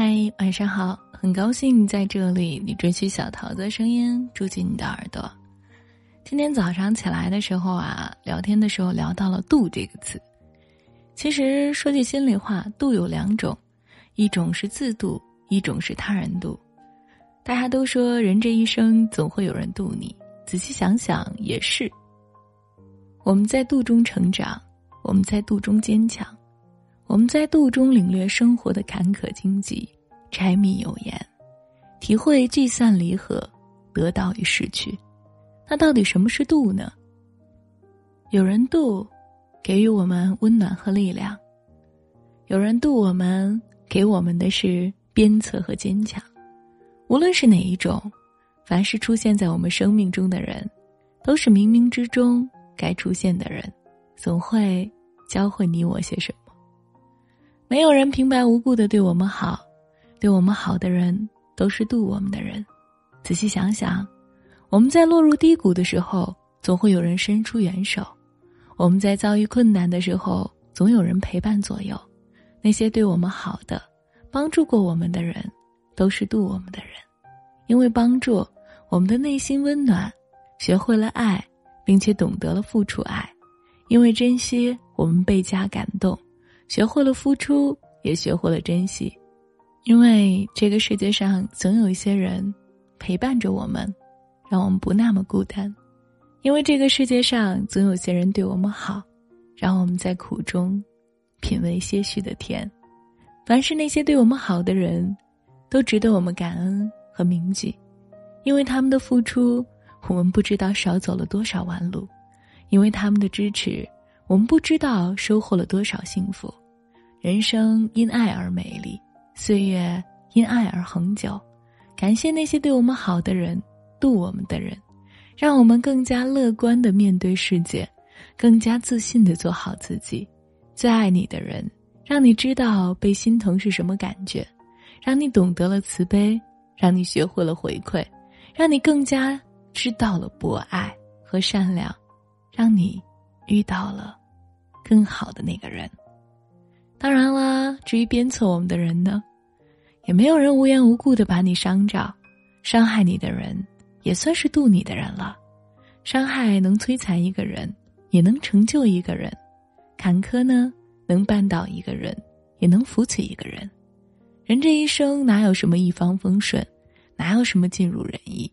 嗨，晚上好，很高兴在这里，你追取小桃子的声音住进你的耳朵。今天早上起来的时候啊，聊天的时候聊到了“度”这个词。其实说句心里话，度有两种，一种是自度，一种是他人度。大家都说人这一生总会有人度你，仔细想想也是。我们在度中成长，我们在度中坚强。我们在度中领略生活的坎坷荆棘、柴米油盐，体会聚散离合、得到与失去。那到底什么是度呢？有人度，给予我们温暖和力量；有人度我们，给我们的是鞭策和坚强。无论是哪一种，凡是出现在我们生命中的人，都是冥冥之中该出现的人，总会教会你我些什么。没有人平白无故的对我们好，对我们好的人都是渡我们的人。仔细想想，我们在落入低谷的时候，总会有人伸出援手；我们在遭遇困难的时候，总有人陪伴左右。那些对我们好的、帮助过我们的人，都是渡我们的人。因为帮助，我们的内心温暖，学会了爱，并且懂得了付出爱；因为珍惜，我们倍加感动。学会了付出，也学会了珍惜，因为这个世界上总有一些人陪伴着我们，让我们不那么孤单；因为这个世界上总有些人对我们好，让我们在苦中品味些许的甜。凡是那些对我们好的人，都值得我们感恩和铭记，因为他们的付出，我们不知道少走了多少弯路；因为他们的支持。我们不知道收获了多少幸福，人生因爱而美丽，岁月因爱而恒久。感谢那些对我们好的人，渡我们的人，让我们更加乐观的面对世界，更加自信的做好自己。最爱你的人，让你知道被心疼是什么感觉，让你懂得了慈悲，让你学会了回馈，让你更加知道了博爱和善良，让你遇到了。更好的那个人，当然啦，至于鞭策我们的人呢，也没有人无缘无故的把你伤着，伤害你的人也算是渡你的人了。伤害能摧残一个人，也能成就一个人；坎坷呢，能绊倒一个人，也能扶起一个人。人这一生哪有什么一帆风顺，哪有什么尽如人意？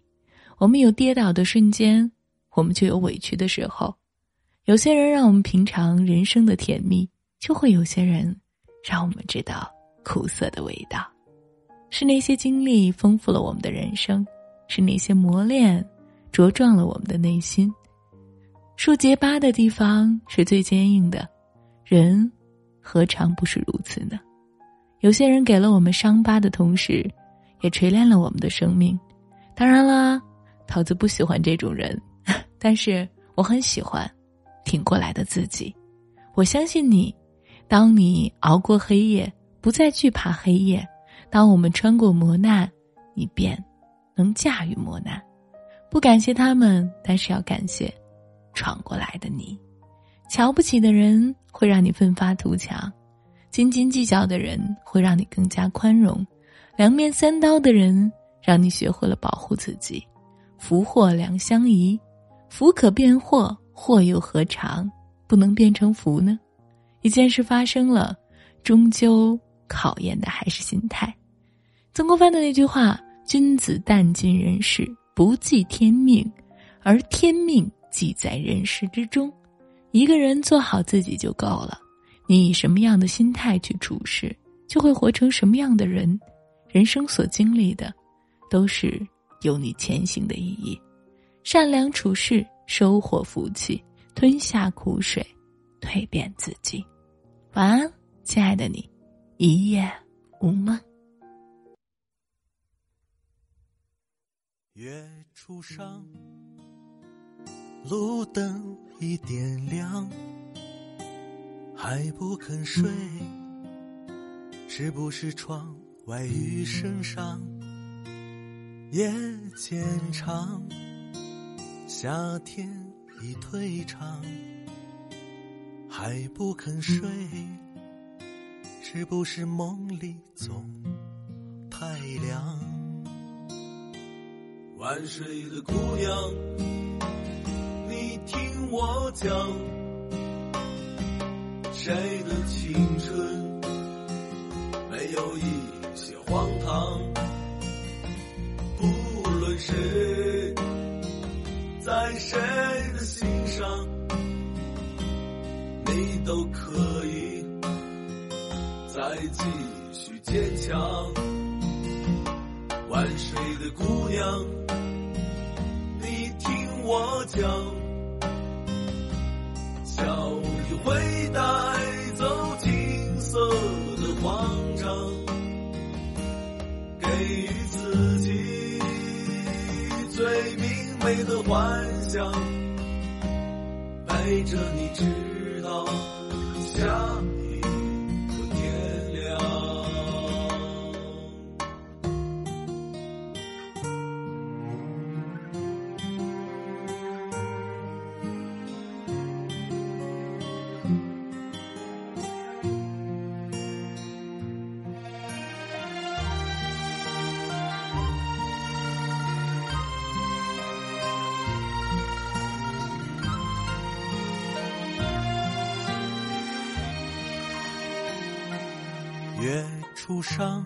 我们有跌倒的瞬间，我们就有委屈的时候。有些人让我们品尝人生的甜蜜，就会有些人让我们知道苦涩的味道。是那些经历丰富了我们的人生，是那些磨练茁壮了我们的内心。树结疤的地方是最坚硬的，人何尝不是如此呢？有些人给了我们伤疤的同时，也锤炼了我们的生命。当然啦，桃子不喜欢这种人，但是我很喜欢。挺过来的自己，我相信你。当你熬过黑夜，不再惧怕黑夜；当我们穿过磨难，你便能驾驭磨难。不感谢他们，但是要感谢闯过来的你。瞧不起的人会让你奋发图强，斤斤计较的人会让你更加宽容，两面三刀的人让你学会了保护自己。福祸两相宜，福可变祸。祸又何尝不能变成福呢？一件事发生了，终究考验的还是心态。曾国藩的那句话：“君子淡尽人事，不计天命，而天命即在人事之中。”一个人做好自己就够了。你以什么样的心态去处事，就会活成什么样的人。人生所经历的，都是有你前行的意义。善良处事。收获福气，吞下苦水，蜕变自己。晚安，亲爱的你，一夜无梦。月初上，路灯已点亮，还不肯睡，是不是窗外雨声上，夜渐长？夏天已退场，还不肯睡，是不是梦里总太凉。晚睡的姑娘，你听我讲，谁的青春没有一些荒唐？不论谁，在谁的心上，你都可以再继续坚强。万水的姑娘，你听我讲，笑语会带走金色的慌想，陪着你月初上，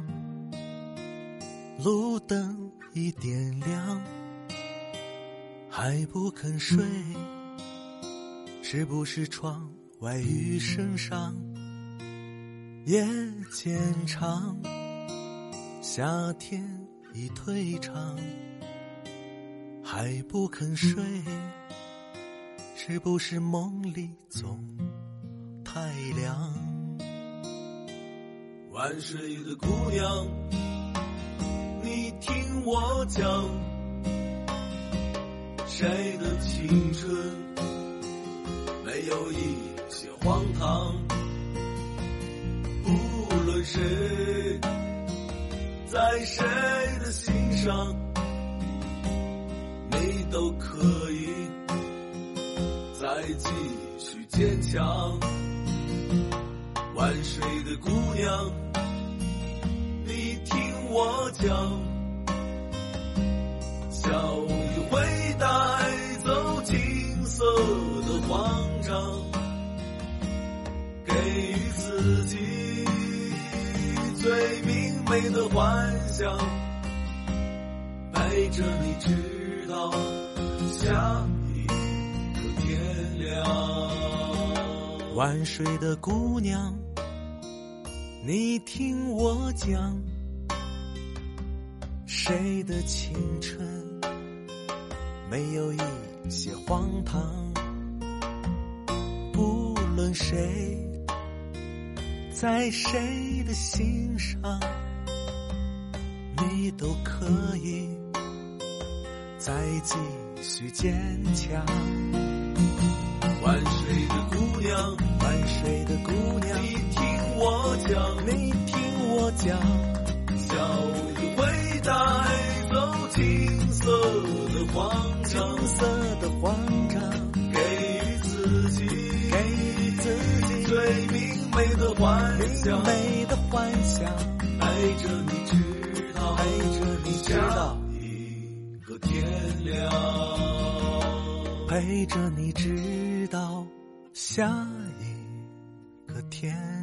路灯已点亮，还不肯睡，是不是窗外雨声上？夜渐长，夏天已退场，还不肯睡，是不是梦里总太凉？万水的姑娘，你听我讲，谁的青春没有一些荒唐？不论谁，在谁的心上，你都可以再继续坚强。万水的姑娘，我讲，笑语会带走金色的慌张，给予自己最明媚的幻想，陪着你直到下一个天亮。晚睡的姑娘，你听我讲，谁的青春没有一些荒唐？不论谁，在谁的心上，你都可以再继续坚强。万水的姑娘，万水的姑娘，你听我讲，你听我讲，小带走金色的慌金张，色的慌张，给予自己给予自己最明媚的幻想明，媚的幻想，陪着你直到陪着你直到一个天亮。陪着你直到下一个天。